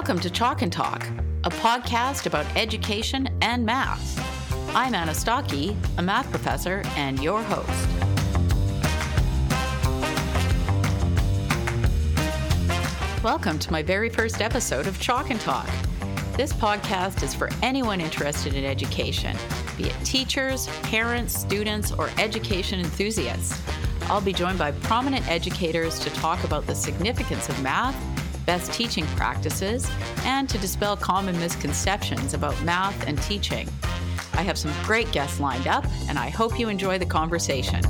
Welcome to Chalk and Talk, a podcast about education and math. I'm Anna Stokke, a math professor and your host. Welcome to my very first episode of Chalk and Talk. This podcast is for anyone interested in education, be it teachers, parents, students, or education enthusiasts. I'll be joined by prominent educators to talk about the significance of math, best teaching practices, and to dispel common misconceptions about math and teaching. I have some great guests lined up, and I hope you enjoy the conversation.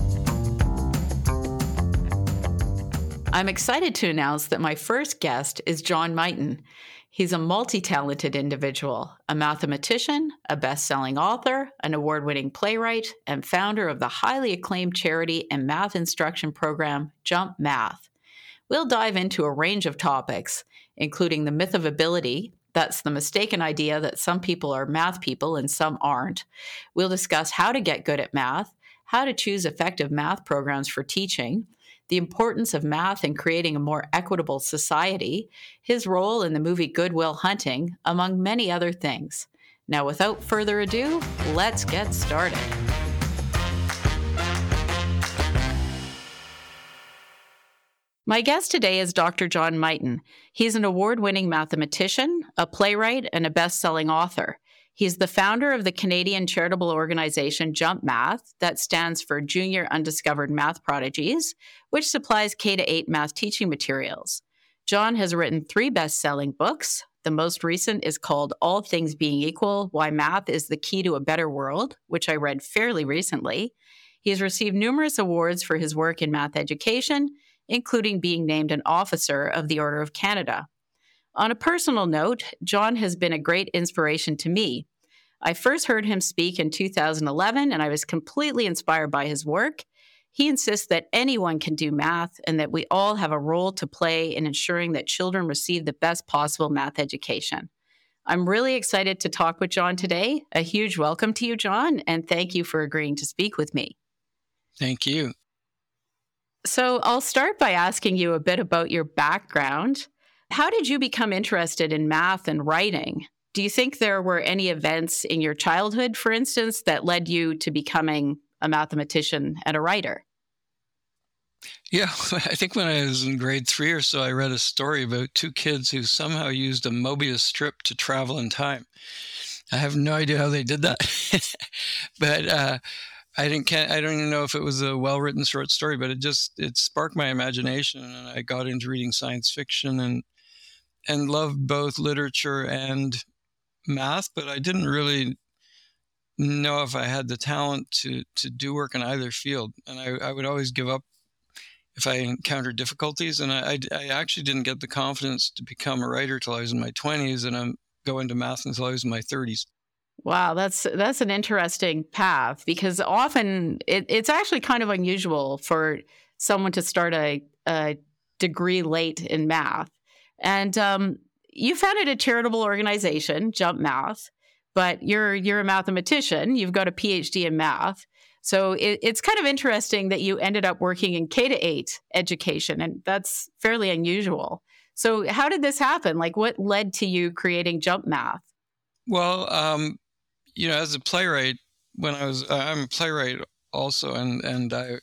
I'm excited to announce that my first guest is John Mighton. He's a multi talented individual, a mathematician, a best selling author, an award winning playwright, and founder of the highly acclaimed charity and math instruction program, Jump Math. We'll dive into a range of topics, including the myth of ability. That's the mistaken idea that some people are math people and some aren't. We'll discuss how to get good at math, how to choose effective math programs for teaching, the importance of math in creating a more equitable society, his role in the movie Good Will Hunting, among many other things. Now, without further ado, let's get started. My guest today is Dr. John Mighton. He's an award winning mathematician, a playwright, and a best selling author. He's the founder of the Canadian charitable organization Jump Math, that stands for Junior Undiscovered Math Prodigies, which supplies K 8 math teaching materials. John has written three best selling books. The most recent is called All Things Being Equal Why Math is the Key to a Better World, which I read fairly recently. He has received numerous awards for his work in math education, including being named an officer of the Order of Canada. On a personal note, John has been a great inspiration to me. I first heard him speak in 2011 and I was completely inspired by his work. He insists that anyone can do math and that we all have a role to play in ensuring that children receive the best possible math education. I'm really excited to talk with John today. A huge welcome to you, John, and thank you for agreeing to speak with me. Thank you. So, I'll start by asking you a bit about your background. How did you become interested in math and writing? Do you think there were any events in your childhood, for instance, that led you to becoming a mathematician and a writer? Yeah, I think when I was in grade three or so, I read a story about two kids who somehow used a Mobius strip to travel in time. I have no idea how they did that, but uh, I didn't. I don't even know if it was a well-written short story, but it just it sparked my imagination, and I got into reading science fiction and and loved both literature and math, but I didn't really know if I had the talent to to do work in either field. And I, I would always give up if I encountered difficulties. And I, I, I, actually didn't get the confidence to become a writer till I was in my 20s, and I'm going to math until I was in my 30s. Wow, that's that's an interesting path because often it, it's actually kind of unusual for someone to start a, a degree late in math. And um, you founded a charitable organization, Jump Math, but you're you're a mathematician. You've got a PhD in math. So it, it's kind of interesting that you ended up working in K to eight education, and that's fairly unusual. So how did this happen? Like, what led to you creating Jump Math? Well, um, you know, as a playwright, when I was, I'm a playwright also, and and I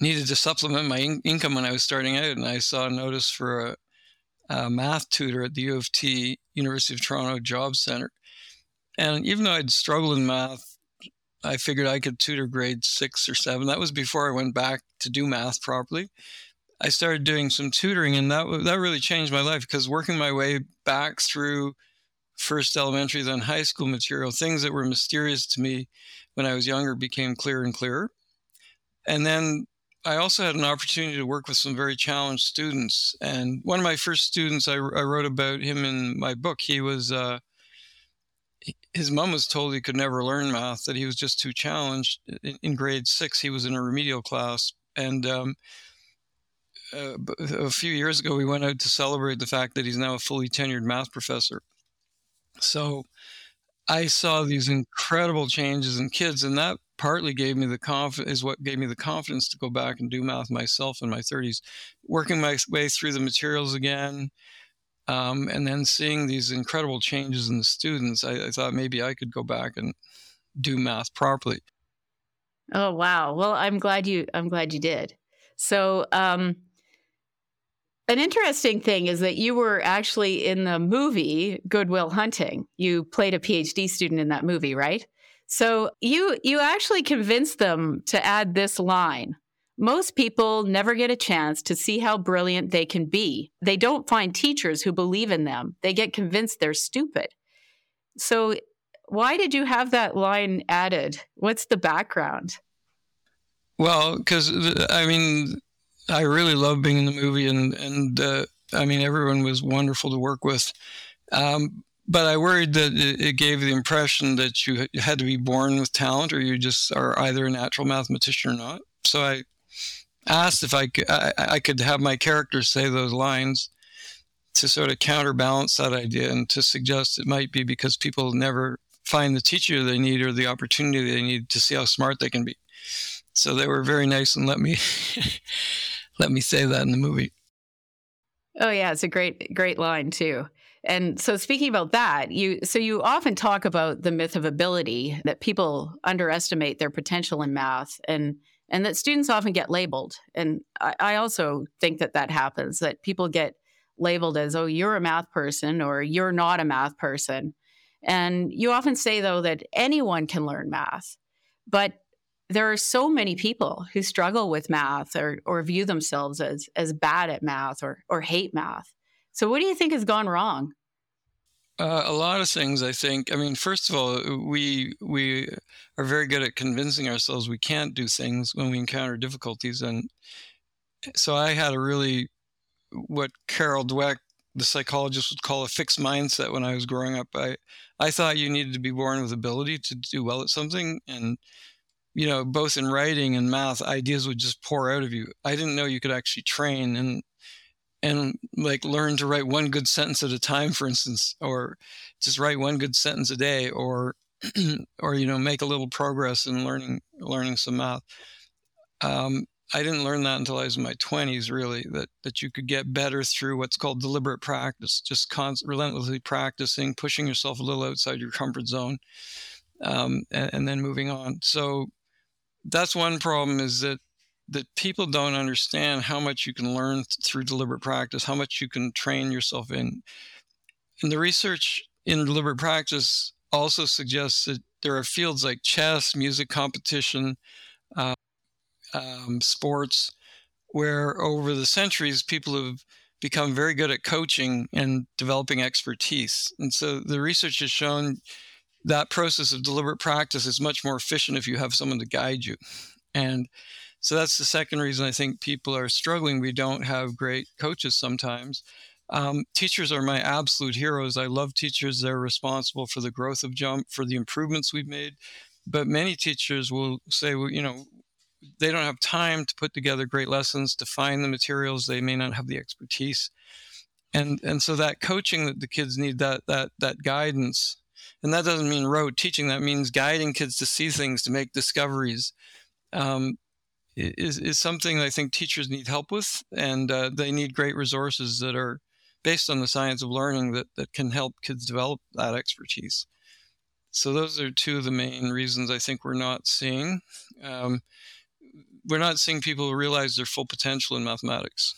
needed to supplement my in- income when I was starting out, and I saw a notice for a, a math tutor at the U of T, University of Toronto Job Center. And even though I'd struggled in math, I figured I could tutor grade six or seven. That was before I went back to do math properly. I started doing some tutoring, and that that really changed my life because working my way back through first elementary, then high school material, things that were mysterious to me when I was younger became clearer and clearer. And then I also had an opportunity to work with some very challenged students. And one of my first students, I, I wrote about him in my book. He was, uh, his mom was told he could never learn math, that he was just too challenged. In, in grade six, he was in a remedial class. And um, uh, a few years ago, we went out to celebrate the fact that he's now a fully tenured math professor. So I saw these incredible changes in kids, and that partly gave me the confidence is what gave me the confidence to go back and do math myself in my 30s, working my way through the materials again, Um, and then seeing these incredible changes in the students, I, I thought maybe I could go back and do math properly. Oh wow! Well, I'm glad you. I'm glad you did. So, um, an interesting thing is that you were actually in the movie Good Will Hunting. You played a PhD student in that movie, right? So you you actually convinced them to add this line. Most people never get a chance to see how brilliant they can be. They don't find teachers who believe in them. They get convinced they're stupid. So why did you have that line added? What's the background? Well, because I mean, I really love being in the movie, and and uh, I mean, everyone was wonderful to work with. Um, but I worried that it, gave the impression that you had to be born with talent, or you just are either a natural mathematician or not. So I asked if I could, I, I could have my characters say those lines to sort of counterbalance that idea and to suggest it might be because people never find the teacher they need or the opportunity they need to see how smart they can be. So they were very nice and let me let me say that in the movie. Oh yeah, it's a great great line too. And so speaking about that, you so you often talk about the myth of ability that people underestimate their potential in math and and that students often get labeled. And I, I also think that that happens that people get labeled as oh you're a math person or you're not a math person. And you often say though that anyone can learn math. But there are so many people who struggle with math or, or view themselves as, as bad at math or, or hate math. So, what do you think has gone wrong? Uh, a lot of things, I think. I mean, first of all, we we are very good at convincing ourselves we can't do things when we encounter difficulties, and so I had a really what Carol Dweck, the psychologist, would call a fixed mindset when I was growing up. I I thought you needed to be born with ability to do well at something, and you know, both in writing and math, ideas would just pour out of you. I didn't know you could actually train, and and like learn to write one good sentence at a time for instance or just write one good sentence a day or or you know make a little progress in learning learning some math um, i didn't learn that until i was in my 20s really that that you could get better through what's called deliberate practice just const- relentlessly practicing pushing yourself a little outside your comfort zone um, and, and then moving on so that's one problem is that that people don't understand how much you can learn through deliberate practice, how much you can train yourself in. And the research in deliberate practice also suggests that there are fields like chess, music competition, uh, um, sports, where over the centuries people have become very good at coaching and developing expertise. And so the research has shown that process of deliberate practice is much more efficient if you have someone to guide you. And so that's the second reason I think people are struggling. We don't have great coaches sometimes. Um, teachers are my absolute heroes. I love teachers. They're responsible for the growth of Jump, for the improvements we've made. But many teachers will say, well, you know, they don't have time to put together great lessons, to find the materials. They may not have the expertise. And, and so that coaching that the kids need, that, that, that guidance, and that doesn't mean rote teaching. That means guiding kids to see things, to make discoveries. Um, is is something I think teachers need help with, and uh, they need great resources that are based on the science of learning that that can help kids develop that expertise. So those are two of the main reasons I think we're not seeing. Um, we're not seeing people realize their full potential in mathematics.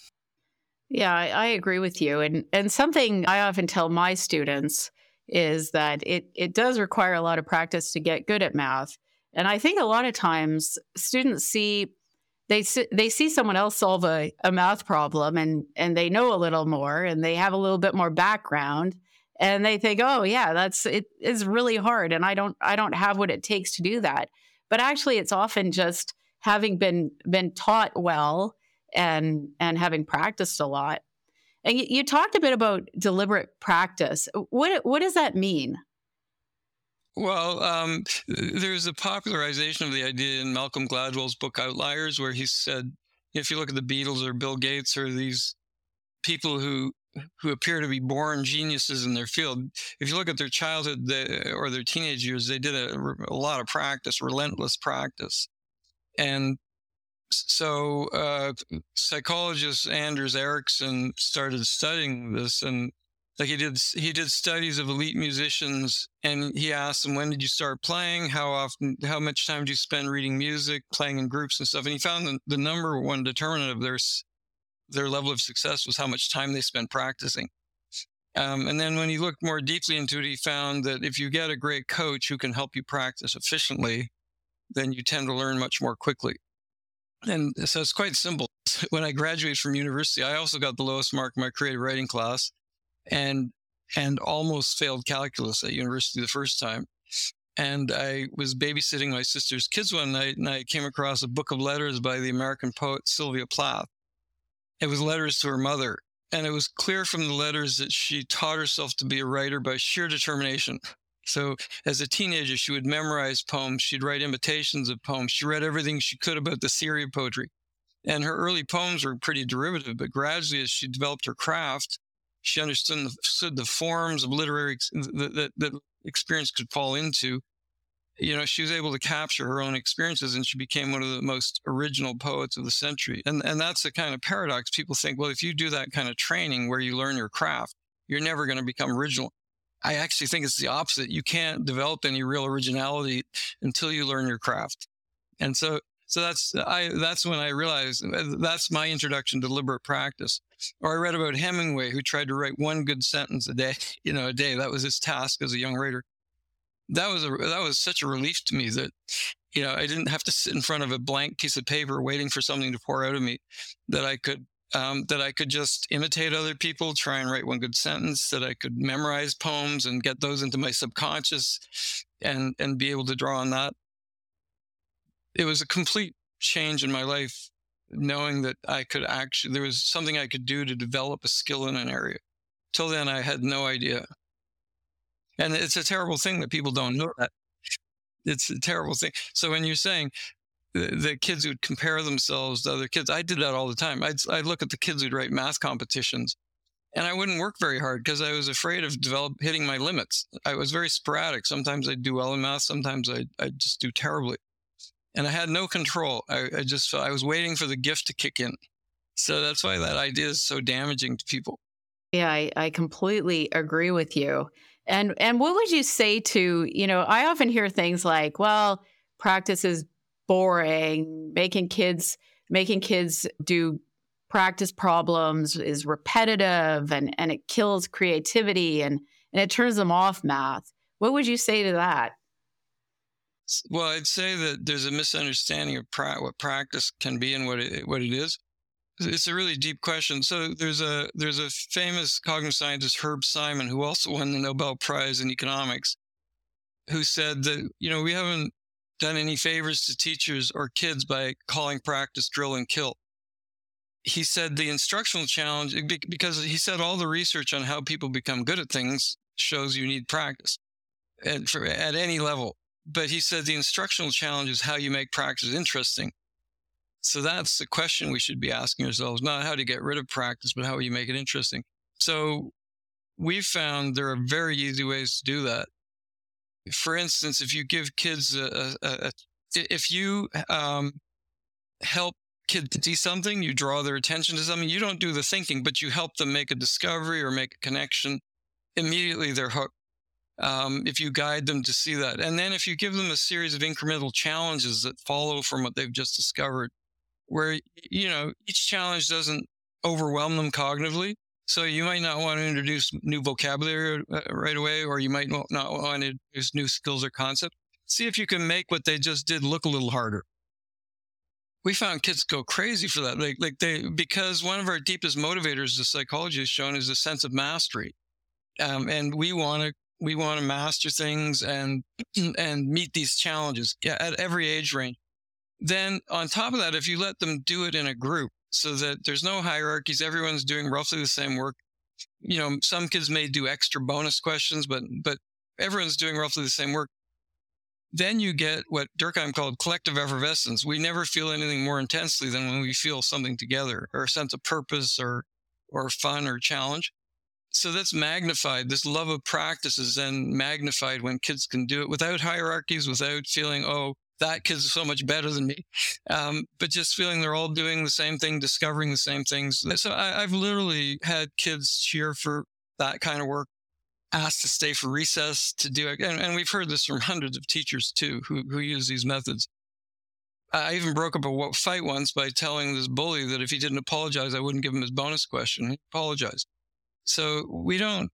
Yeah, I, I agree with you, and and something I often tell my students is that it it does require a lot of practice to get good at math. And I think a lot of times students see they they see someone else solve a, a math problem and and they know a little more and they have a little bit more background and they think oh yeah that's it is really hard and i don't i don't have what it takes to do that but actually it's often just having been been taught well and and having practiced a lot and you, you talked a bit about deliberate practice. What what does that mean? Well, um, there's a popularization of the idea in Malcolm Gladwell's book Outliers, where he said, if you look at the Beatles or Bill Gates or these people who who appear to be born geniuses in their field, if you look at their childhood or their teenage years, they did a, a, lot of practice, relentless practice, and so uh, psychologist Anders Ericsson started studying this and like he did he did studies of elite musicians and he asked them when did you start playing? How often how much time do you spend reading music playing in groups and stuff? And he found the number one determinant of their their level of success was how much time they spent practicing. Um, and then when he looked more deeply into it he found that if you get a great coach who can help you practice efficiently then you tend to learn much more quickly and so it's quite simple when i graduated from university i also got the lowest mark in my creative writing class and and almost failed calculus at university the first time. And I was babysitting my sister's kids one night, and I came across a book of letters by the American poet Sylvia Plath. It was letters to her mother, and it was clear from the letters that she taught herself to be a writer by sheer determination. So, as a teenager, she would memorize poems. She'd write imitations of poems. She read everything she could about the theory of poetry. And her early poems were pretty derivative, but gradually, as she developed her craft, she understood the, the forms of literary that, that, that experience could fall into. You know, she was able to capture her own experiences and she became one of the most original poets of the century. And, and that's the kind of paradox. People think, well, if you do that kind of training where you learn your craft, you're never going to become original. I actually think it's the opposite. You can't develop any real originality until you learn your craft. And so so that's I that's when I realized uh, that's my introduction to deliberate practice. Or I read about Hemingway who tried to write one good sentence a day, you know, a day. That was his task as a young writer. That was a that was such a relief to me that you know I didn't have to sit in front of a blank piece of paper waiting for something to pour out of me. That I could um, that I could just imitate other people, try and write one good sentence, that I could memorize poems and get those into my subconscious and and be able to draw on that it was a complete change in my life knowing that I could actually, there was something I could do to develop a skill in an area. Till then, I had no idea. And it's a terrible thing that people don't know that. It's a terrible thing. So when you're saying the, kids would compare themselves to other kids, I did that all the time. I'd, I'd look at the kids who'd write math competitions and I wouldn't work very hard because I was afraid of develop hitting my limits. I was very sporadic. Sometimes I'd do well in math. Sometimes I'd, I'd just do terribly and I had no control. I, I just I was waiting for the gift to kick in. So that's why that idea is so damaging to people. Yeah, I, I completely agree with you. And and what would you say to, you know, I often hear things like, well, practice is boring, making kids making kids do practice problems is repetitive and, and it kills creativity and, and it turns them off math. What would you say to that? Well, I'd say that there's a misunderstanding of pra- what practice can be and what it, what it is. It's a really deep question. So there's a there's a famous cognitive scientist Herb Simon who also won the Nobel Prize in economics, who said that you know we haven't done any favors to teachers or kids by calling practice drill and kill. He said the instructional challenge eh, because he said all the research on how people become good at things shows you need practice at, for, at any level but he said the instructional challenge is how you make practice interesting. So that's the question we should be asking ourselves, not how to get rid of practice, but how you make it interesting. So we've found there are very easy ways to do that. For instance, if you give kids a, a, a if you um, help kids see something, you draw their attention to something, you don't do the thinking, but you help them make a discovery or make a connection. Immediately they're hooked um, if you guide them to see that. And then if you give them a series of incremental challenges that follow from what they've just discovered, where, you know, each challenge doesn't overwhelm them cognitively. So you might not want to introduce new vocabulary uh, right away, or you might not want to introduce new skills or concepts. See if you can make what they just did look a little harder. We found kids go crazy for that. Like, like they, because one of our deepest motivators, the psychology has shown, is a sense of mastery. Um, and we want to we want to master things and and meet these challenges at every age range. Then on top of that, if you let them do it in a group so that there's no hierarchies, everyone's doing roughly the same work. You know, some kids may do extra bonus questions, but but everyone's doing roughly the same work. Then you get what Durkheim called collective effervescence. We never feel anything more intensely than when we feel something together, or a sense of purpose, or or fun, or challenge so that's magnified. This love of practice is then magnified when kids can do it without hierarchies, without feeling, oh, that kid's so much better than me. Um, but just feeling they're all doing the same thing, discovering the same things. So I, have literally had kids cheer for that kind of work, asked to stay for recess to do it. And, and we've heard this from hundreds of teachers too who, who use these methods. I even broke up a fight once by telling this bully that if he didn't apologize, I wouldn't give him his bonus question. He apologized. So we don't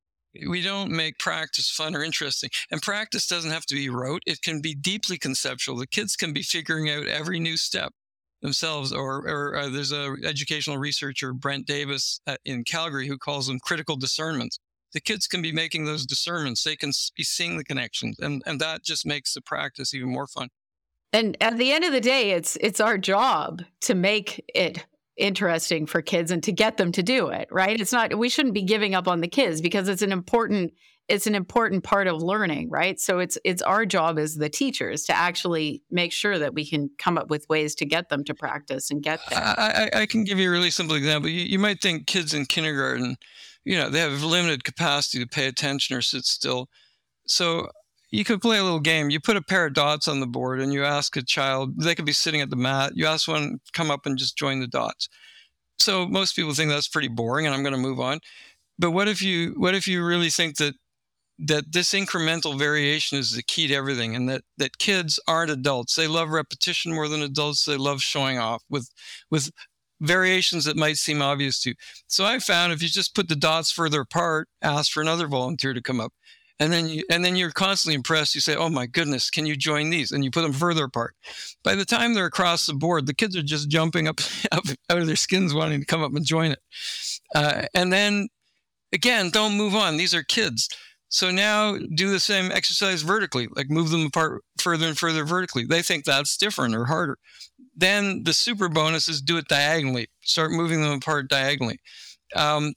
we don't make practice fun or interesting. And practice doesn't have to be rote. It can be deeply conceptual. The kids can be figuring out every new step themselves. Or, or uh, there's a educational researcher, Brent Davis at, in Calgary, who calls them critical discernments. The kids can be making those discernments. They can be seeing the connections, and, and that just makes the practice even more fun. And at the end of the day, it's it's our job to make it interesting for kids and to get them to do it, right? It's not we shouldn't be giving up on the kids because it's an important it's an important part of learning, right? So it's it's our job as the teachers to actually make sure that we can come up with ways to get them to practice and get there. I, I, I can give you a really simple example. You, you might think kids in kindergarten, you know, they have limited capacity to pay attention or sit still. So you could play a little game. You put a pair of dots on the board and you ask a child, they could be sitting at the mat. You ask one, come up and just join the dots. So most people think that's pretty boring and I'm going to move on. But what if you what if you really think that that this incremental variation is the key to everything and that that kids aren't adults. They love repetition more than adults. They love showing off with with variations that might seem obvious to you. So I found if you just put the dots further apart, ask for another volunteer to come up and then you and then you're constantly impressed. You say oh my goodness can you join these? And you put them further apart. By the time they're across the board the kids are just jumping up, up out of their skins wanting to come up and join it. Uh, and then again don't move on. These are kids. So now do the same exercise vertically like move them apart further and further vertically. They think that's different or harder. Then the super bonus is do it diagonally. Start moving them apart diagonally. Um,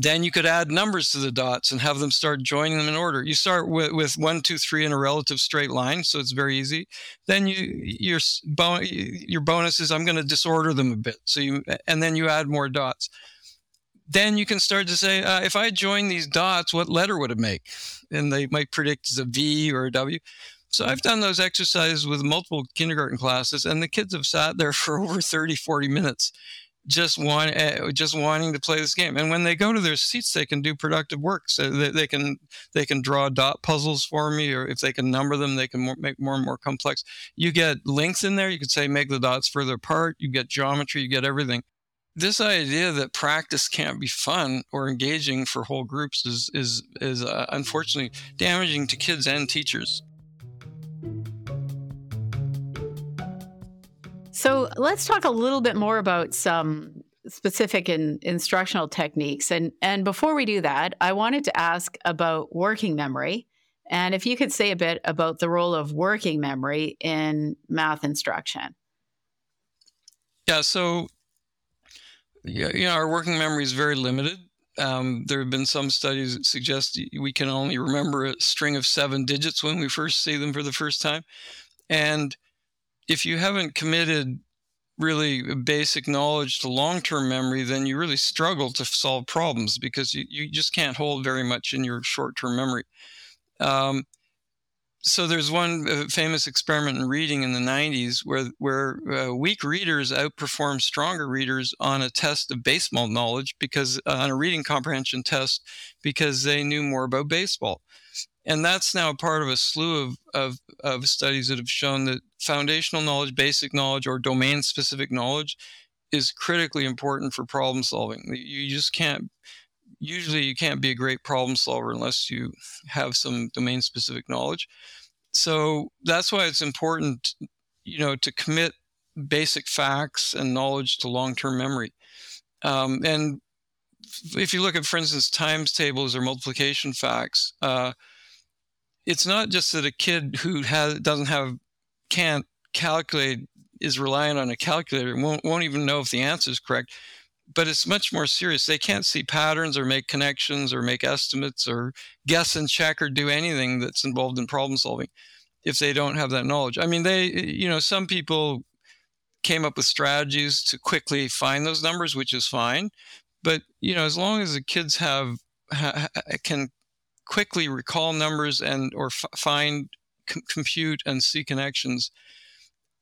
then you could add numbers to the dots and have them start joining them in order. You start with, with one, two, three in a relative straight line, so it's very easy. Then you your your bonus is I'm going to disorder them a bit. So you and then you add more dots. Then you can start to say, uh, if I join these dots, what letter would it make? And they might predict as a V or a W. So I've done those exercises with multiple kindergarten classes, and the kids have sat there for over 30, 40 minutes just want uh, just wanting to play this game. And when they go to their seats, they can do productive work. So they, they can they can draw dot puzzles for me, or if they can number them, they can more, make more and more complex. You get links in there. You could say make the dots further apart. You get geometry. You get everything. This idea that practice can't be fun or engaging for whole groups is is is uh, unfortunately damaging to kids and teachers. So let's talk a little bit more about some specific in, instructional techniques. And, and before we do that, I wanted to ask about working memory. And if you could say a bit about the role of working memory in math instruction. Yeah, so yeah, you know, our working memory is very limited. Um, there have been some studies that suggest we can only remember a string of seven digits when we first see them for the first time. And if you haven't committed really basic knowledge to long term memory, then you really struggle to solve problems because you, you just can't hold very much in your short term memory. Um, so there's one uh, famous experiment in reading in the 90s where where uh, weak readers outperform stronger readers on a test of baseball knowledge because uh, on a reading comprehension test because they knew more about baseball and that's now part of a slew of, of, of studies that have shown that foundational knowledge, basic knowledge, or domain specific knowledge is critically important for problem solving. You just can't, usually, you can't be a great problem solver unless you have some domain specific knowledge. So that's why it's important, you know, to commit basic facts and knowledge to long term memory. Um, and if you look at, for instance, times tables or multiplication facts, uh, it's not just that a kid who has doesn't have can't calculate is reliant on a calculator won't won't even know if the answer is correct but it's much more serious. They can't see patterns or make connections or make estimates or guess and check or do anything that's involved in problem solving if they don't have that knowledge. I mean they you know some people came up with strategies to quickly find those numbers which is fine but you know as long as the kids have ha, can quickly recall numbers and or f- find compute and see connections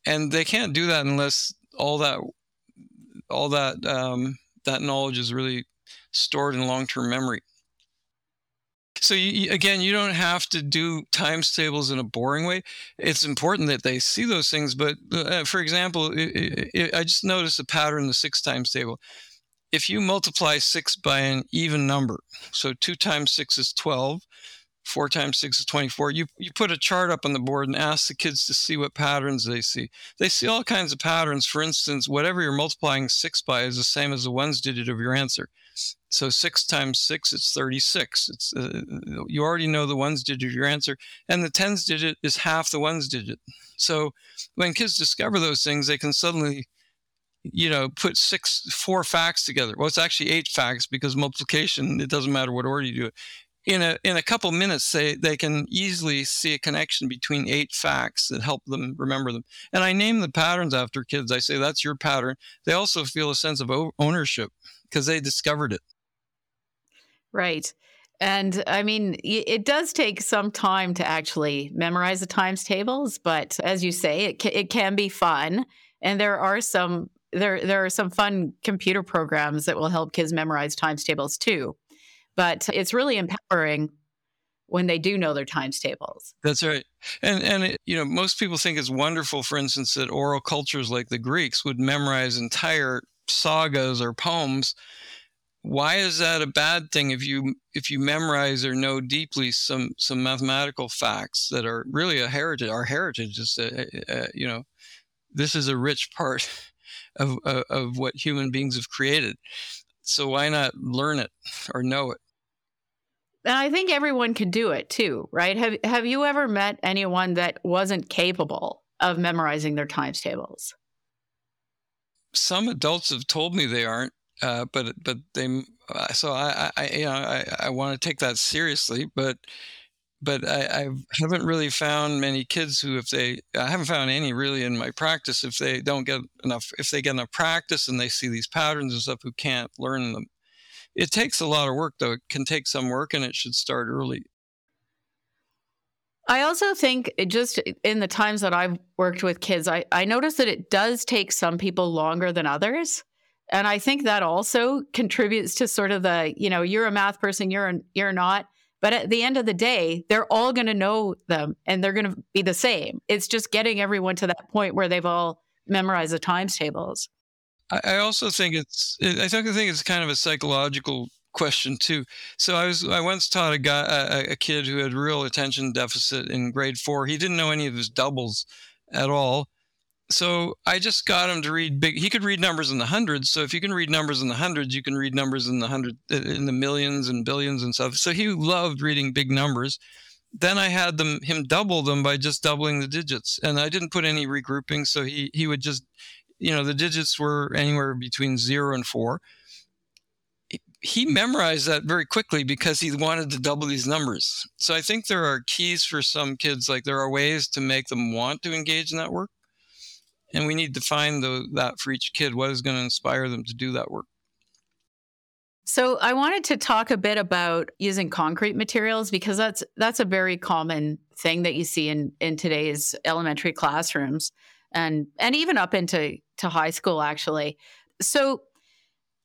and they can't do that unless all that all that um, that knowledge is really stored in long-term memory So you, again, you don't have to do times tables in a boring way. It's important that they see those things. But uh, for example, it, it, I just noticed a pattern in the six times table. If you multiply six by an even number, so two times six is 12, four times six is 24. You, you put a chart up on the board and ask the kids to see what patterns they see. They see all kinds of patterns. For instance, whatever you're multiplying six by is the same as the ones digit of your answer. So six times six, it's 36. It's uh, you already know the ones digit of your answer, and the tens digit is half the ones digit. So when kids discover those things, they can suddenly, you know, put six, four facts together. Well, it's actually eight facts because multiplication. It doesn't matter what order you do it. In a in a couple minutes, they they can easily see a connection between eight facts that help them remember them. And I name the patterns after kids. I say that's your pattern. They also feel a sense of ownership because they discovered it. Right. And I mean, it does take some time to actually memorize the times tables, but as you say, it can, it can be fun. And there are some there there are some fun computer programs that will help kids memorize times tables too. But it's really empowering when they do know their times tables. That's right. And and it, you know, most people think it's wonderful for instance that oral cultures like the Greeks would memorize entire sagas or poems why is that a bad thing if you if you memorize or know deeply some some mathematical facts that are really a heritage our heritage is a, a, you know this is a rich part of, of of what human beings have created so why not learn it or know it and I think everyone can do it too, right? Have Have you ever met anyone that wasn't capable of memorizing their times tables? Some adults have told me they aren't, uh, but but they uh, so I, I you know I, I want to take that seriously, but but I, I haven't really found many kids who if they I haven't found any really in my practice if they don't get enough if they get enough practice and they see these patterns and stuff who can't learn them. It takes a lot of work though. It can take some work and it should start early. I also think just in the times that I've worked with kids, I, I notice that it does take some people longer than others. And I think that also contributes to sort of the, you know, you're a math person, you're you're not. But at the end of the day, they're all going to know them and they're going to be the same. It's just getting everyone to that point where they've all memorized the times tables. I also think it's I think it's kind of a psychological question too. So I was I once taught a guy a, a kid who had real attention deficit in grade 4. He didn't know any of his doubles at all so I just got him to read big. He could read numbers in the hundreds. So if you can read numbers in the hundreds, you can read numbers in the hundred, uh, in the millions and billions and stuff. So he loved reading big numbers. Then I had them him double them by just doubling the digits, and I didn't put any regrouping. So he he would just, you know, the digits were anywhere between zero and four. He memorized that very quickly because he wanted to double these numbers. So I think there are keys for some kids. Like there are ways to make them want to engage in that work and we need to find the, that for each kid what is going to inspire them to do that work. So i wanted to talk a bit about using concrete materials because that's that's a very common thing that you see in in today's elementary classrooms and and even up into to high school actually. So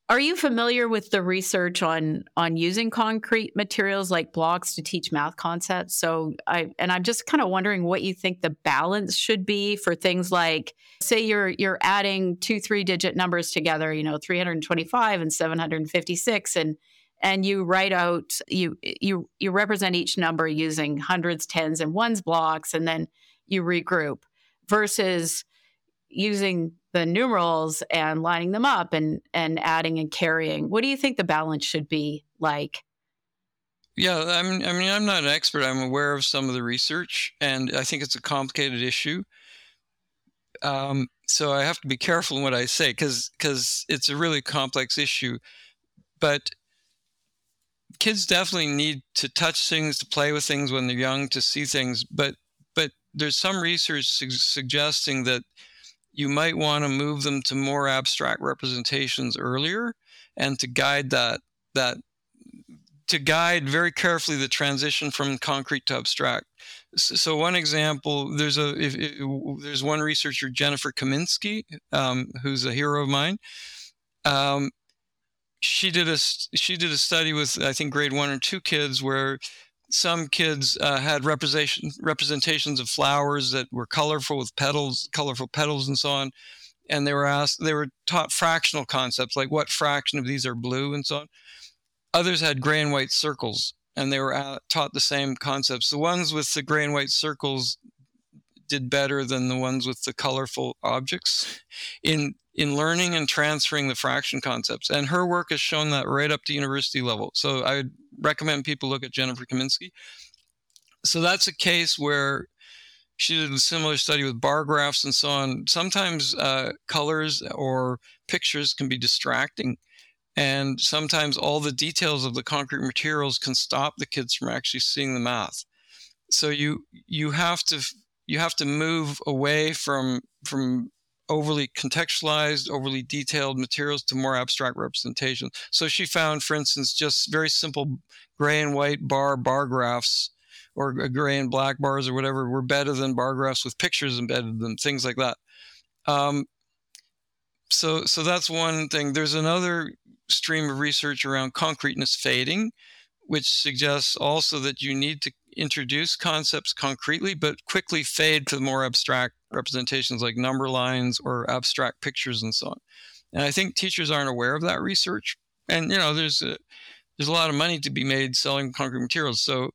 are you familiar with the research on on using concrete materials like blocks to teach math concepts? So I and I'm just kind of wondering what you think the balance should be for things like say you're you're adding two three digit numbers together, you know, 325 and 756 and and you write out you you you represent each number using hundreds, tens and ones blocks and then you regroup versus using the numerals and lining them up and and adding and carrying. What do you think the balance should be like? Yeah, I mean, I mean, I'm not an expert. I'm aware of some of the research, and I think it's a complicated issue. Um, so I have to be careful in what I say because because it's a really complex issue. But kids definitely need to touch things, to play with things when they're young, to see things. But but there's some research su- suggesting that you might want to move them to more abstract representations earlier and to guide that that to guide very carefully the transition from concrete to abstract. So one example, there's a if, if, there's one researcher Jennifer Kaminski, um, who's a hero of mine. Um, she did a she did a study with I think grade one or two kids where some kids uh, had representation representations of flowers that were colorful with petals, colorful petals, and so on. And they were asked, they were taught fractional concepts like what fraction of these are blue and so on. Others had gray and white circles, and they were uh, taught the same concepts. The ones with the gray and white circles did better than the ones with the colorful objects in in learning and transferring the fraction concepts. And her work has shown that right up to university level. So I recommend people look at Jennifer Kaminski. So that's a case where she did a similar study with bar graphs and so on. Sometimes uh, colors or pictures can be distracting. And sometimes all the details of the concrete materials can stop the kids from actually seeing the math. So you you have to you have to move away from from overly contextualized, overly detailed materials to more abstract representation. So she found, for instance, just very simple gray and white bar bar graphs or gray and black bars or whatever were better than bar graphs with pictures embedded in them, things like that. Um, so, so that's one thing. There's another stream of research around concreteness fading, which suggests also that you need to introduce concepts concretely, but quickly fade to the more abstract representations like number lines or abstract pictures and so on. And I think teachers aren't aware of that research. And you know, there's a, there's a lot of money to be made selling concrete materials. So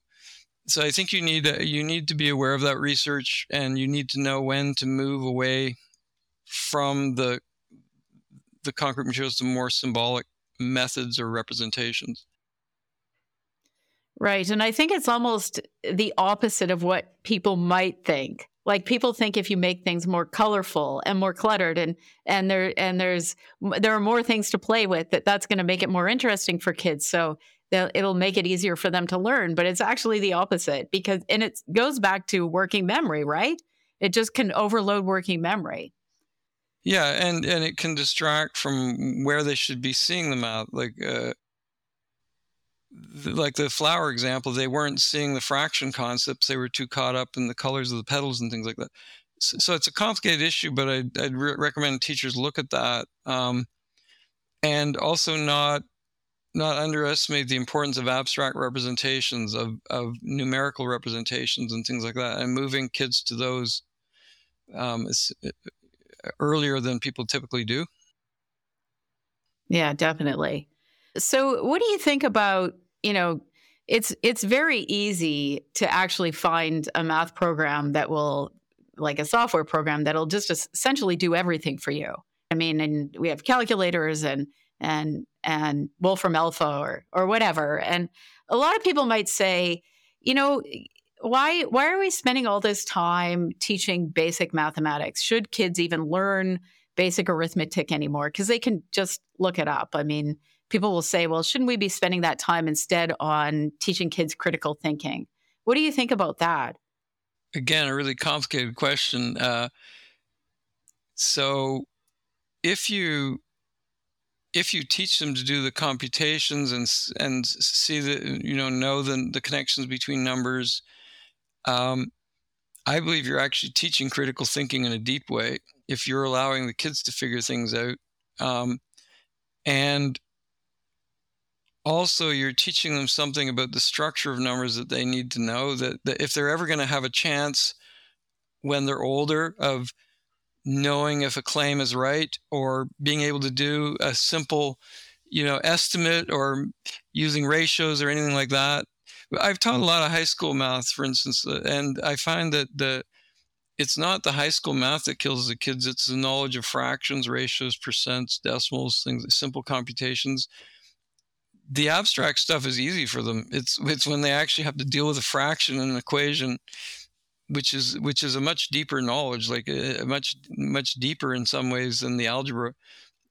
so I think you need to, you need to be aware of that research, and you need to know when to move away from the the concrete materials to more symbolic methods or representations. Right. And I think it's almost the opposite of what people might think. Like people think if you make things more colorful and more cluttered and and there and there's there are more things to play with that that's going to make it more interesting for kids. So it'll make it easier for them to learn, but it's actually the opposite because and it goes back to working memory, right? It just can overload working memory. Yeah, and and it can distract from where they should be seeing them out. Like uh, like the flower example, they weren't seeing the fraction concepts. They were too caught up in the colors of the petals and things like that. So, so it's a complicated issue, but I'd, I'd re- recommend teachers look at that, um, and also not not underestimate the importance of abstract representations of of numerical representations and things like that, and moving kids to those um, uh, earlier than people typically do. Yeah, definitely. So, what do you think about, you know, it's it's very easy to actually find a math program that will like a software program that'll just essentially do everything for you. I mean, and we have calculators and and and Wolfram Alpha or or whatever. And a lot of people might say, you know, why why are we spending all this time teaching basic mathematics? Should kids even learn basic arithmetic anymore? Because they can just look it up. I mean, people will say, well, shouldn't we be spending that time instead on teaching kids critical thinking? What do you think about that? Again, a really complicated question. Uh, so, if you if you teach them to do the computations and and see the you know know the the connections between numbers, um, I believe you're actually teaching critical thinking in a deep way if you're allowing the kids to figure things out. Um, and also you're teaching them something about the structure of numbers that they need to know that, that if they're ever going to have a chance when they're older of knowing if a claim is right or being able to do a simple you know estimate or using ratios or anything like that. I've taught a lot of high school math for instance and i find that the it's not the high school math that kills the kids it's the knowledge of fractions ratios percents decimals things simple computations the abstract stuff is easy for them. It's it's when they actually have to deal with a fraction and an equation, which is which is a much deeper knowledge, like a, a much much deeper in some ways than the algebra.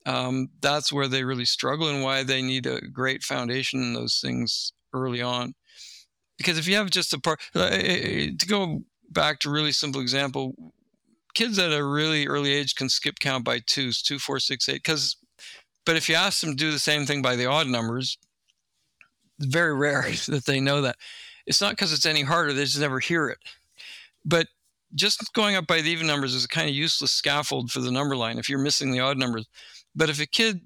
Um, that's where they really struggle and why they need a great foundation in those things early on. Because if you have just a part, uh, to go back to really simple example, kids at a really early age can skip count by twos, two, four, six, eight. Because, but if you ask them to do the same thing by the odd numbers, very rare that they know that. It's not because it's any harder; they just never hear it. But just going up by the even numbers is a kind of useless scaffold for the number line if you're missing the odd numbers. But if a kid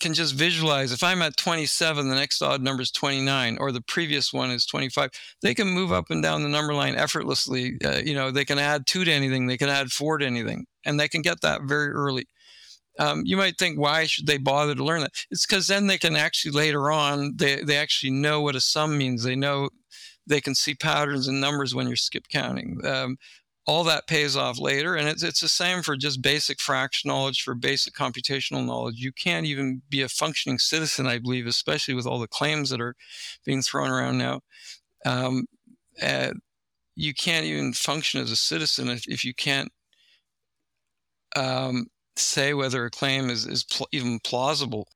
can just visualize if I'm at 27, the next odd number is 29, or the previous one is 25, they can move up and down the number line effortlessly. Uh, you know, they can add two to anything, they can add four to anything, and they can get that very early. Um, you might think, why should they bother to learn that? It's because then they can actually later on, they, they actually know what a sum means. They know they can see patterns and numbers when you're skip counting. Um, all that pays off later. And it's, it's the same for just basic fraction knowledge, for basic computational knowledge. You can't even be a functioning citizen, I believe, especially with all the claims that are being thrown around now. Um, uh, you can't even function as a citizen if, if you can't um, say whether a claim is, is pl- even plausible.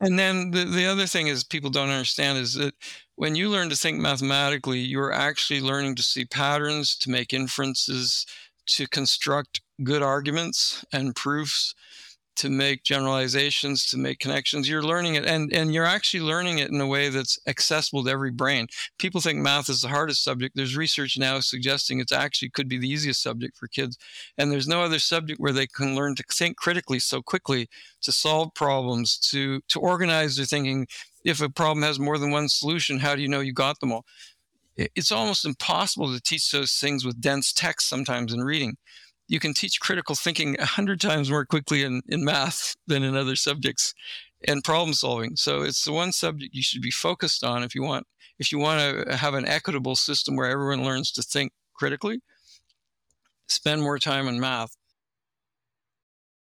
And then the, the other thing is people don't understand is that when you learn to think mathematically, you're actually learning to see patterns, to make inferences, to construct good arguments and proofs to make generalizations, to make connections. You're learning it, and, and you're actually learning it in a way that's accessible to every brain. People think math is the hardest subject. There's research now suggesting it's actually could be the easiest subject for kids. And there's no other subject where they can learn to think critically so quickly, to solve problems, to, to organize their thinking. If a problem has more than one solution, how do you know you got them all? It's almost impossible to teach those things with dense text sometimes in reading you can teach critical thinking a hundred times more quickly in, in math than in other subjects and problem solving. So it's the one subject you should be focused on if you want if you want to have an equitable system where everyone learns to think critically. Spend more time in math.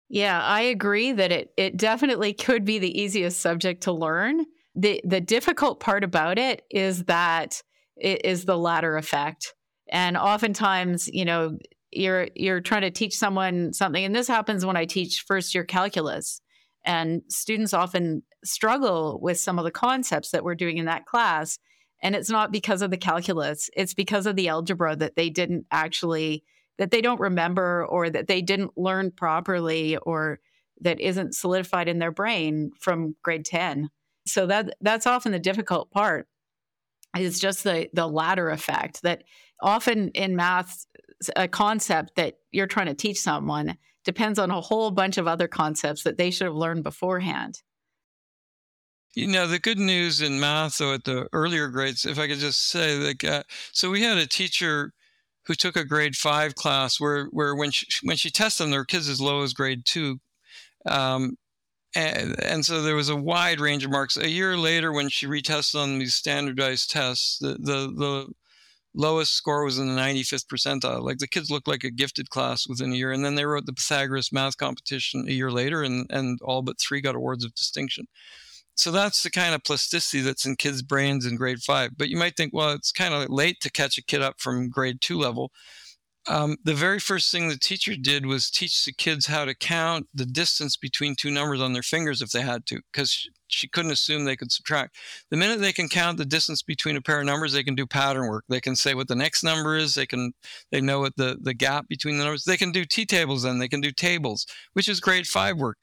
Yeah, I agree that it it definitely could be the easiest subject to learn. The the difficult part about it is that it is the ladder effect. And oftentimes, you know, you're you're trying to teach someone something. And this happens when i teach first year calculus. And students often struggle with some of the concepts that we're doing in that class. And it's not because of the calculus. It's because of the algebra that they didn't actually that they don't remember or that they didn't learn properly or that isn't solidified in their brain from grade 10 so that that's often the difficult part it's just the the ladder effect that often in math a concept that you're trying to teach someone depends on a whole bunch of other concepts that they should have learned beforehand. You know, the good news in math, though, at the earlier grades, if I could just say, like, uh, so we had a teacher who took a grade five class where, where when she, when she tested them, there were kids as low as grade two. Um, and, and, so there was a wide range of marks. A year later, when she retested on these standardized tests, the, the, the lowest score was in the 95th percentile. Like the kids looked like a gifted class within a year. And then they wrote the Pythagoras math competition a year later, and, and all but three got awards of distinction. So that's the kind of plasticity that's in kids' brains in grade five. But you might think, well, it's kind of late to catch a kid up from grade two level um, the very first thing the teacher did was teach the kids how to count the distance between two numbers on their fingers if they had to, because she, couldn't assume they could subtract. The minute they can count the distance between a pair of numbers, they can do pattern work. They can say what the next number is. They can they know what the the gap between the numbers. They can do t tables. Then they can do tables, which is grade five work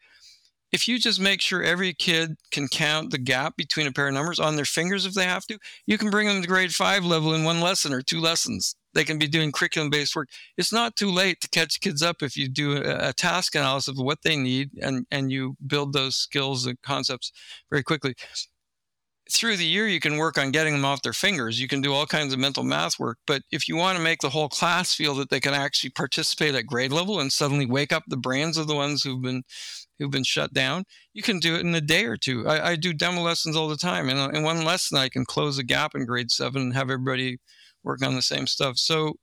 if you just make sure every kid can count the gap between a pair of numbers on their fingers if they have to, you can bring them to grade five level in one lesson or two lessons. They can be doing curriculum based work. It's not too late to catch kids up if you do a, a, task analysis of what they need and, and you build those skills and concepts very quickly. Through the year, you can work on getting them off their fingers. You can do all kinds of mental math work. But if you want to make the whole class feel that they can actually participate at grade level and suddenly wake up the brains of the ones who've been who've been shut down, you can do it in a day or two. I, I do demo lessons all the time. And in one lesson, I can close a gap in grade seven and have everybody work on the same stuff. So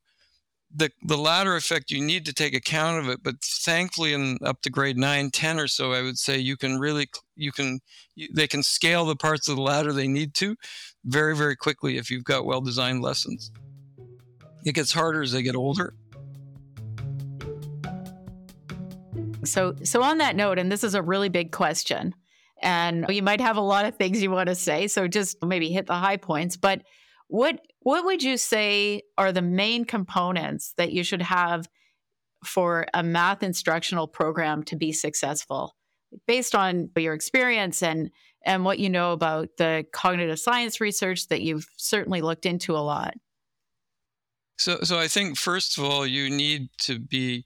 the the ladder effect you need to take account of it but thankfully in up to grade 9 10 or so i would say you can really you can you, they can scale the parts of the ladder they need to very very quickly if you've got well designed lessons it gets harder as they get older so so on that note and this is a really big question and you might have a lot of things you want to say so just maybe hit the high points but what what would you say are the main components that you should have for a math instructional program to be successful? Based on your experience and and what you know about the cognitive science research that you've certainly looked into a lot. So so i think first of all you need to be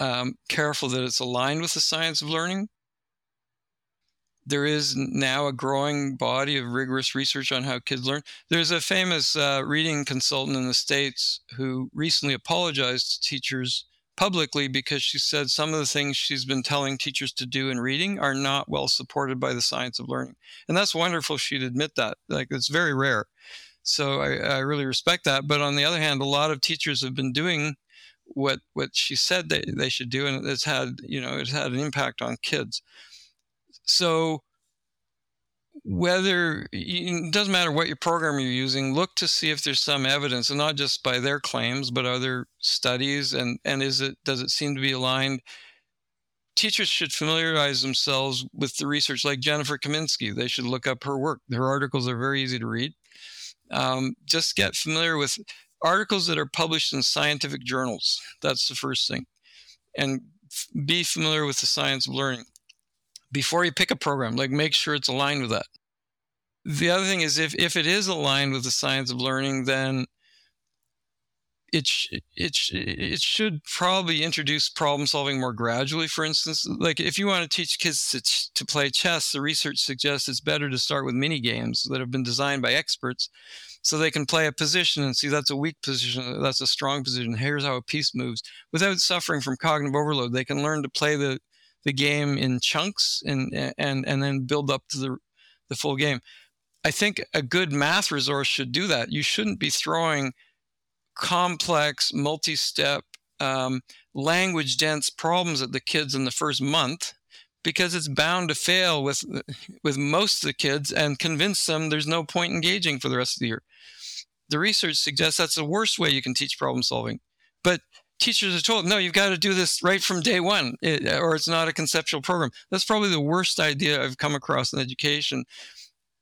um, careful that it's aligned with the science of learning there is now a growing body of rigorous research on how kids learn. There's a famous uh, reading consultant in the States who recently apologized to teachers publicly because she said some of the things she's been telling teachers to do in reading are not well supported by the science of learning. And that's wonderful she'd admit that. Like, it's very rare. So I, I really respect that. But on the other hand, a lot of teachers have been doing what what she said they, they should do and it's had you know it's had an impact on kids so whether it doesn't matter what your program you're using look to see if there's some evidence and not just by their claims but other studies and and is it does it seem to be aligned? Teachers should familiarize themselves with the research like Jennifer Kaminski they should look up her work. Her articles are very easy to read. Um, just get familiar with articles that are published in scientific journals. That's the first thing. And f- be familiar with the science of learning before you pick a program like make sure it's aligned with that. The other thing is if, if it is aligned with the science of learning then it, sh- it, sh- it should probably introduce problem solving more gradually for instance. Like if you want to teach kids to, ch- to play chess the research suggests it's better to start with mini games that have been designed by experts so they can play a position and see that's a weak position that's a strong position here's how a piece moves. Without suffering from cognitive overload they can learn to play the the game in chunks and and and then build up to the the full game. I think a good math resource should do that. You shouldn't be throwing complex, multi-step, um, language-dense problems at the kids in the first month because it's bound to fail with with most of the kids and convince them there's no point engaging for the rest of the year. The research suggests that's the worst way you can teach problem solving. But teachers are told, no, you've got to do this right from day one, it, or it's not a conceptual program. That's probably the worst idea I've come across in education.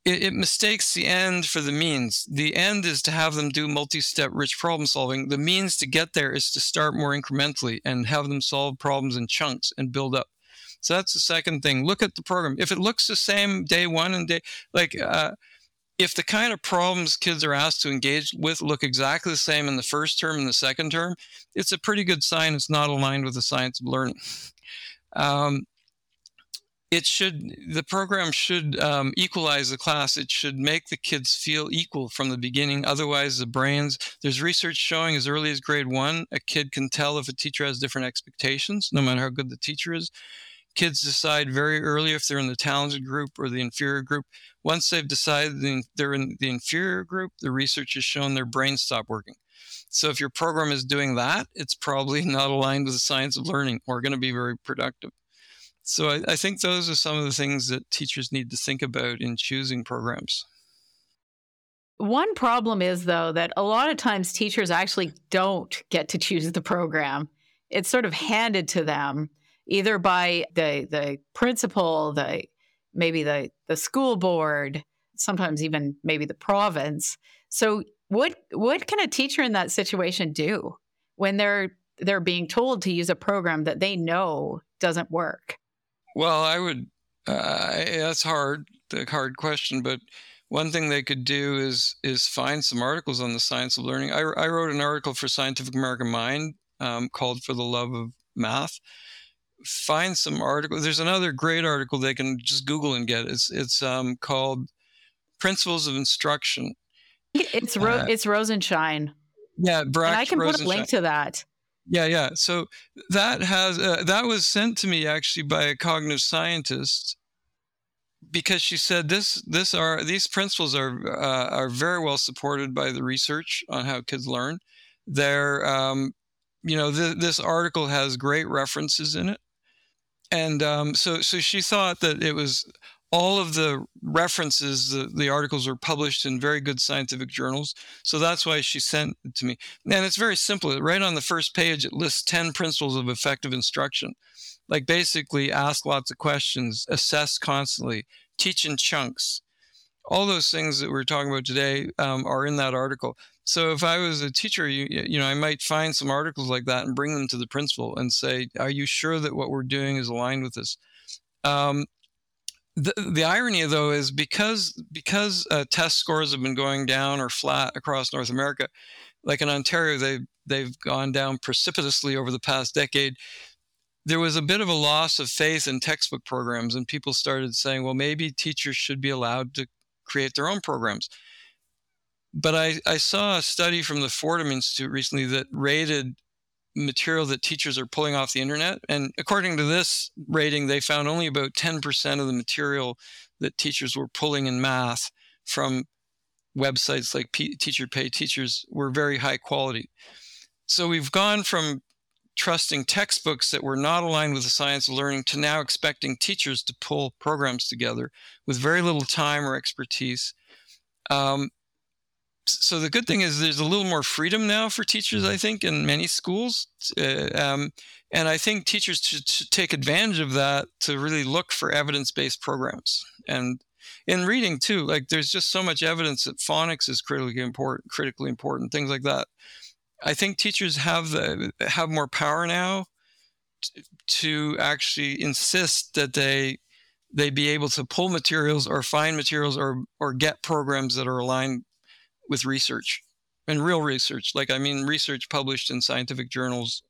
It, it mistakes the end for the means. The end is to have them do multi step rich problem solving. The means to get there is to start more incrementally and have them solve problems in chunks and build up. So that's the second thing. Look at the program. If it looks the same day one and day, like, uh, if the kind of problems kids are asked to engage with look exactly the same in the first term and the second term, it's a pretty good sign it's not aligned with the science of learning. Um, it should the program should um, equalize the class. It should make the kids feel equal from the beginning. Otherwise the brains there's research showing as early as grade one a kid can tell if a teacher has different expectations no matter how good the teacher is kids decide very early if they're in the talented group or the inferior group. Once they've decided they're in the inferior group, the research has shown their brains stop working. So if your program is doing that, it's probably not aligned with the science of learning or going to be very productive. So I, I think those are some of the things that teachers need to think about in choosing programs. One problem is, though, that a lot of times teachers actually don't get to choose the program. It's sort of handed to them either by the the principal, the maybe the the school board, sometimes even maybe the province. So what what can a teacher in that situation do when they're they're being told to use a program that they know doesn't work? Well, I would. Uh, that's hard, the hard question, but one thing they could do is is find some articles on the science of learning. I, I wrote an article for Scientific American Mind um, called "For the Love of Math," find some article. There's another great article they can just Google and get. It's it's um, called Principles of Instruction. It's Ro- uh, it's Rosenshine. Yeah, Barak, and I can put a link to that. Yeah, yeah. So that has uh, that was sent to me actually by a cognitive scientist because she said this this are these principles are uh, are very well supported by the research on how kids learn. They're um, you know th- this article has great references in it and um, so so she thought that it was all of the references the, the articles were published in very good scientific journals. So that's why she sent it to me. And it's very simple. Right on the first page it lists 10 principles of effective instruction. Like basically ask lots of questions assess constantly teach in chunks. All those things that we're talking about today um, are in that article so if I was a teacher, you you know, I might find some articles like that and bring them to the principal and say, "Are you sure that what we're doing is aligned with this?" Um, the, the irony though is because because uh, test scores have been going down or flat across North America, like in Ontario, they they've gone down precipitously over the past decade. there was a bit of a loss of faith in textbook programs, and people started saying, well, maybe teachers should be allowed to create their own programs. But I, I saw a study from the Fordham Institute recently that rated material that teachers are pulling off the internet. And according to this rating, they found only about 10% of the material that teachers were pulling in math from websites like P- Teacher Pay Teachers were very high quality. So we've gone from trusting textbooks that were not aligned with the science of learning to now expecting teachers to pull programs together with very little time or expertise. Um, so the good thing is there's a little more freedom now for teachers, I think, in many schools. Uh, um, and I think teachers should, should, take advantage of that to really look for evidence-based programs. And in reading too, like there's just so much evidence that phonics is critically important, critically important, things like that. I think teachers have the have more power now to, to actually insist that they they be able to pull materials or find materials or or get programs that are aligned with research and real research. Like, I mean, research published in scientific journals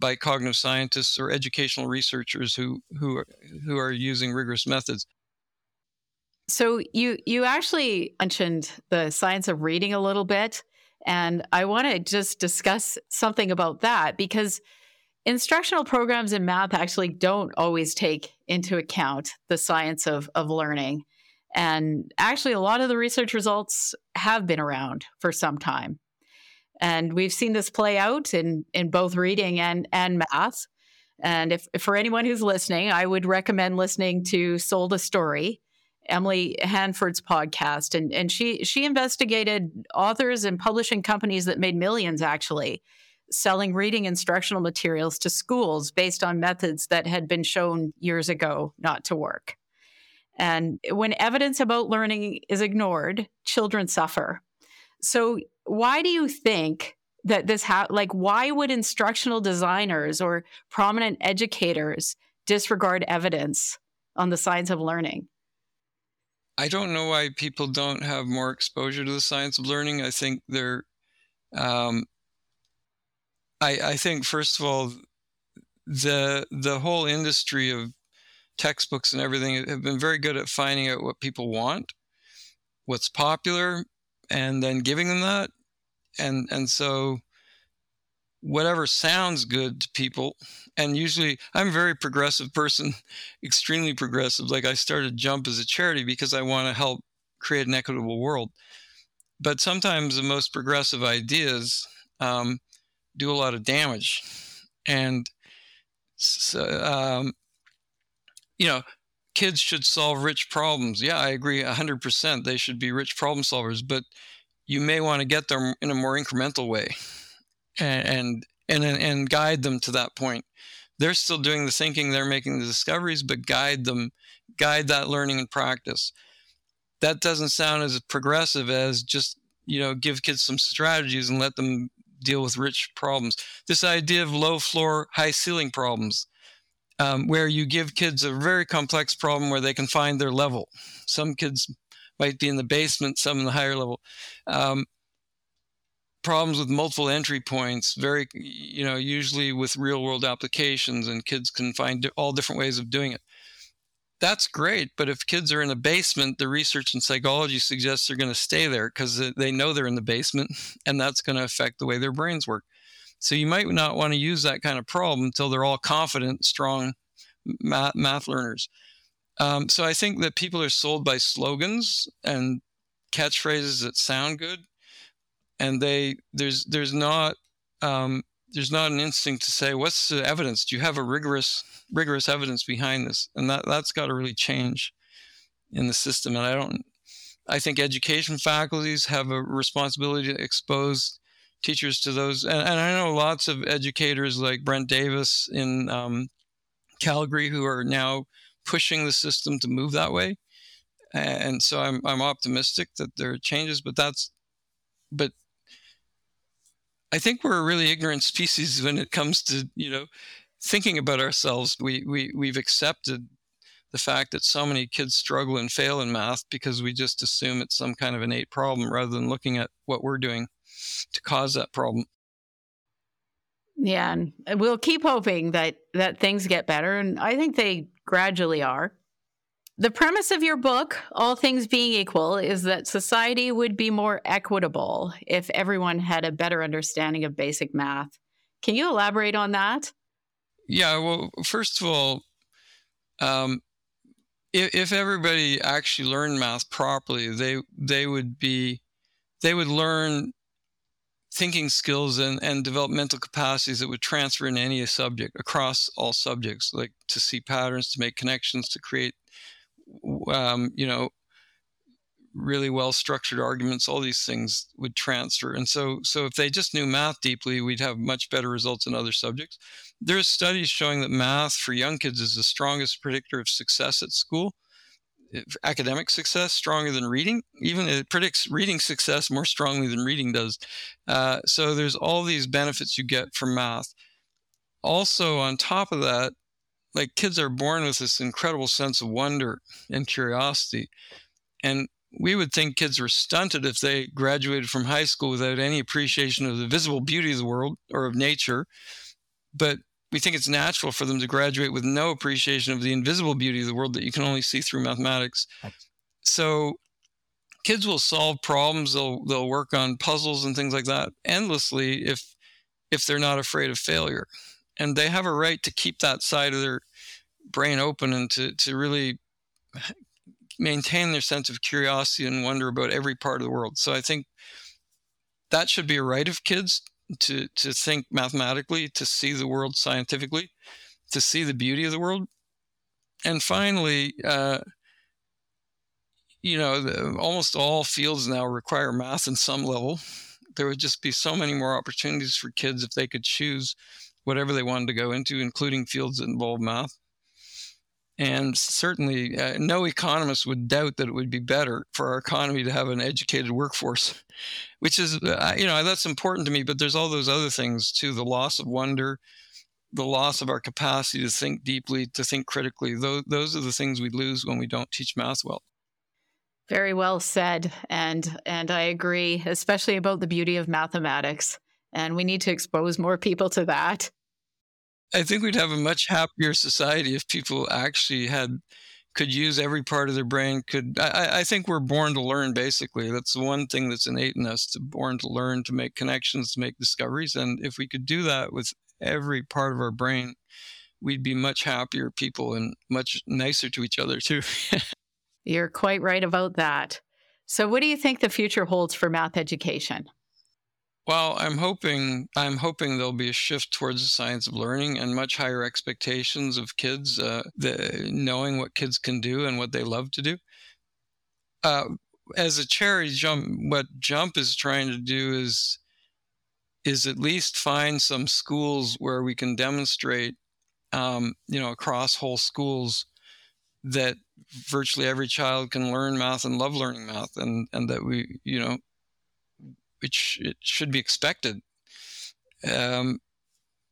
by cognitive scientists or educational researchers who, who, are, who are using rigorous methods. So you you actually mentioned the science of reading a little bit and I want to just discuss something about that because instructional programs in math actually don't always take into account the science of of learning. And actually, a lot of the research results have been around for some time. And we've seen this play out in, in both reading and, and math. And if, if for anyone who's listening, I would recommend listening to Sold a Story, Emily Hanford's podcast. And, and she, she investigated authors and publishing companies that made millions actually selling reading instructional materials to schools based on methods that had been shown years ago not to work. And when evidence about learning is ignored, children suffer. So, why do you think that this ha- like why would instructional designers or prominent educators disregard evidence on the science of learning? I don't know why people don't have more exposure to the science of learning. I think they're um, I, I think first of all the the whole industry of textbooks and everything have been very good at finding out what people want, what's popular, and then giving them that. And and so whatever sounds good to people and usually i'm a very progressive person extremely progressive. Like i started jump as a charity because i want to help create an equitable world. But sometimes the most progressive ideas um, do a lot of damage. And so, um, you know, kids should solve rich problems. Yeah, I agree 100%. They should be rich problem solvers, but you may want to get them in a more incremental way and and and, and guide them to that point. They're still doing the thinking, they're making the discoveries, but guide them, guide that learning and practice. That doesn't sound as progressive as just, you know, give kids some strategies and let them deal with rich problems. This idea of low floor, high ceiling problems um, where you give kids a very complex problem where they can find their level. Some kids might be in the basement, some in the higher level. Um, problems with multiple entry points, very, you know, usually with real world applications, and kids can find all different ways of doing it. That's great, but if kids are in a basement, the research in psychology suggests they're going to stay there because they know they're in the basement, and that's going to affect the way their brains work. So you might not want to use that kind of problem until they're all confident, strong math, math learners. Um, so I think that people are sold by slogans and catchphrases that sound good, and they there's there's not um, there's not an instinct to say what's the evidence. Do you have a rigorous rigorous evidence behind this? And that that's got to really change in the system. And I don't. I think education faculties have a responsibility to expose teachers to those. And, and, I know lots of educators like Brent Davis in um, Calgary who are now pushing the system to move that way. And so I'm, I'm optimistic that there are changes, but that's, but I think we're a really ignorant species when it comes to, you know, thinking about ourselves. We, we, we've accepted the fact that so many kids struggle and fail in math because we just assume it's some kind of innate problem rather than looking at what we're doing to cause that problem. Yeah, and we'll keep hoping that that things get better and I think they gradually are. The premise of your book, All Things Being Equal, is that society would be more equitable if everyone had a better understanding of basic math. Can you elaborate on that? Yeah, well, first of all, um, if, if everybody actually learned math properly, they they would be they would learn thinking skills and, and developmental capacities that would transfer in any subject across all subjects, like to see patterns, to make connections, to create um, you know, really well structured arguments, all these things would transfer. And so, so if they just knew math deeply, we'd have much better results in other subjects. There's studies showing that math for young kids is the strongest predictor of success at school. Academic success stronger than reading, even it predicts reading success more strongly than reading does. Uh, so there's all these benefits you get from math. Also, on top of that, like kids are born with this incredible sense of wonder and curiosity. And we would think kids were stunted if they graduated from high school without any appreciation of the visible beauty of the world or of nature. But we think it's natural for them to graduate with no appreciation of the invisible beauty of the world that you can only see through mathematics. So kids will solve problems, they'll they'll work on puzzles and things like that endlessly if if they're not afraid of failure and they have a right to keep that side of their brain open and to, to really maintain their sense of curiosity and wonder about every part of the world. So I think that should be a right of kids to, to think mathematically, to see the world scientifically, to see the beauty of the world. And finally, uh, you know, the, almost all fields now require math in some level. There would just be so many more opportunities for kids if they could choose whatever they wanted to go into, including fields that involve math. And certainly, uh, no economist would doubt that it would be better for our economy to have an educated workforce, which is, uh, you know, that's important to me. But there's all those other things too the loss of wonder, the loss of our capacity to think deeply, to think critically. Those, those are the things we lose when we don't teach math well. Very well said. And, and I agree, especially about the beauty of mathematics and we need to expose more people to that. I think we'd have a much happier society if people actually had could use every part of their brain. Could I, I think we're born to learn. Basically, that's the one thing that's innate in us: to born to learn, to make connections, to make discoveries. And if we could do that with every part of our brain, we'd be much happier people and much nicer to each other too. You're quite right about that. So, what do you think the future holds for math education? Well, I'm hoping I'm hoping there'll be a shift towards the science of learning and much higher expectations of kids, uh, the, knowing what kids can do and what they love to do. Uh, as a charity jump, what Jump is trying to do is is at least find some schools where we can demonstrate, um, you know, across whole schools that virtually every child can learn math and love learning math, and and that we, you know, which it should be expected. Um,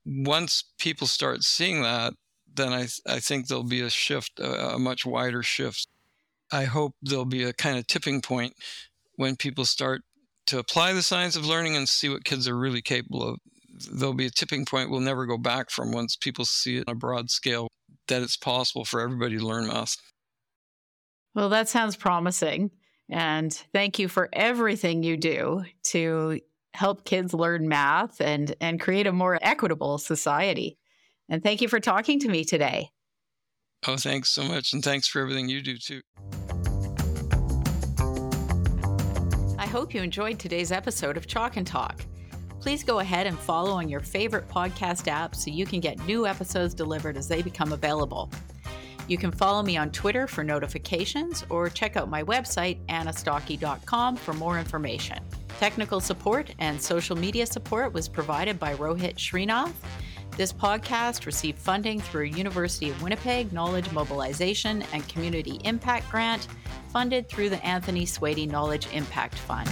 once people start seeing that, then I, th- I think there'll be a shift, a, a much wider shift. I hope there'll be a kind of tipping point when people start to apply the science of learning and see what kids are really capable of. There'll be a tipping point we'll never go back from once people see it on a broad scale that it's possible for everybody to learn math. Well, that sounds promising. And thank you for everything you do to help kids learn math and, and create a more equitable society. And thank you for talking to me today. Oh, thanks so much. And thanks for everything you do too. I hope you enjoyed today's episode of Chalk and Talk. Please go ahead and follow on your favorite podcast app so you can get new episodes delivered as they become available. You can follow me on Twitter for notifications or check out my website, annastokke.com, for more information. Technical support and social media support was provided by Rohit Srinath. This podcast received funding through University of Winnipeg Knowledge Mobilization and Community Impact Grant, funded through the Anthony Swaity Knowledge Impact Fund.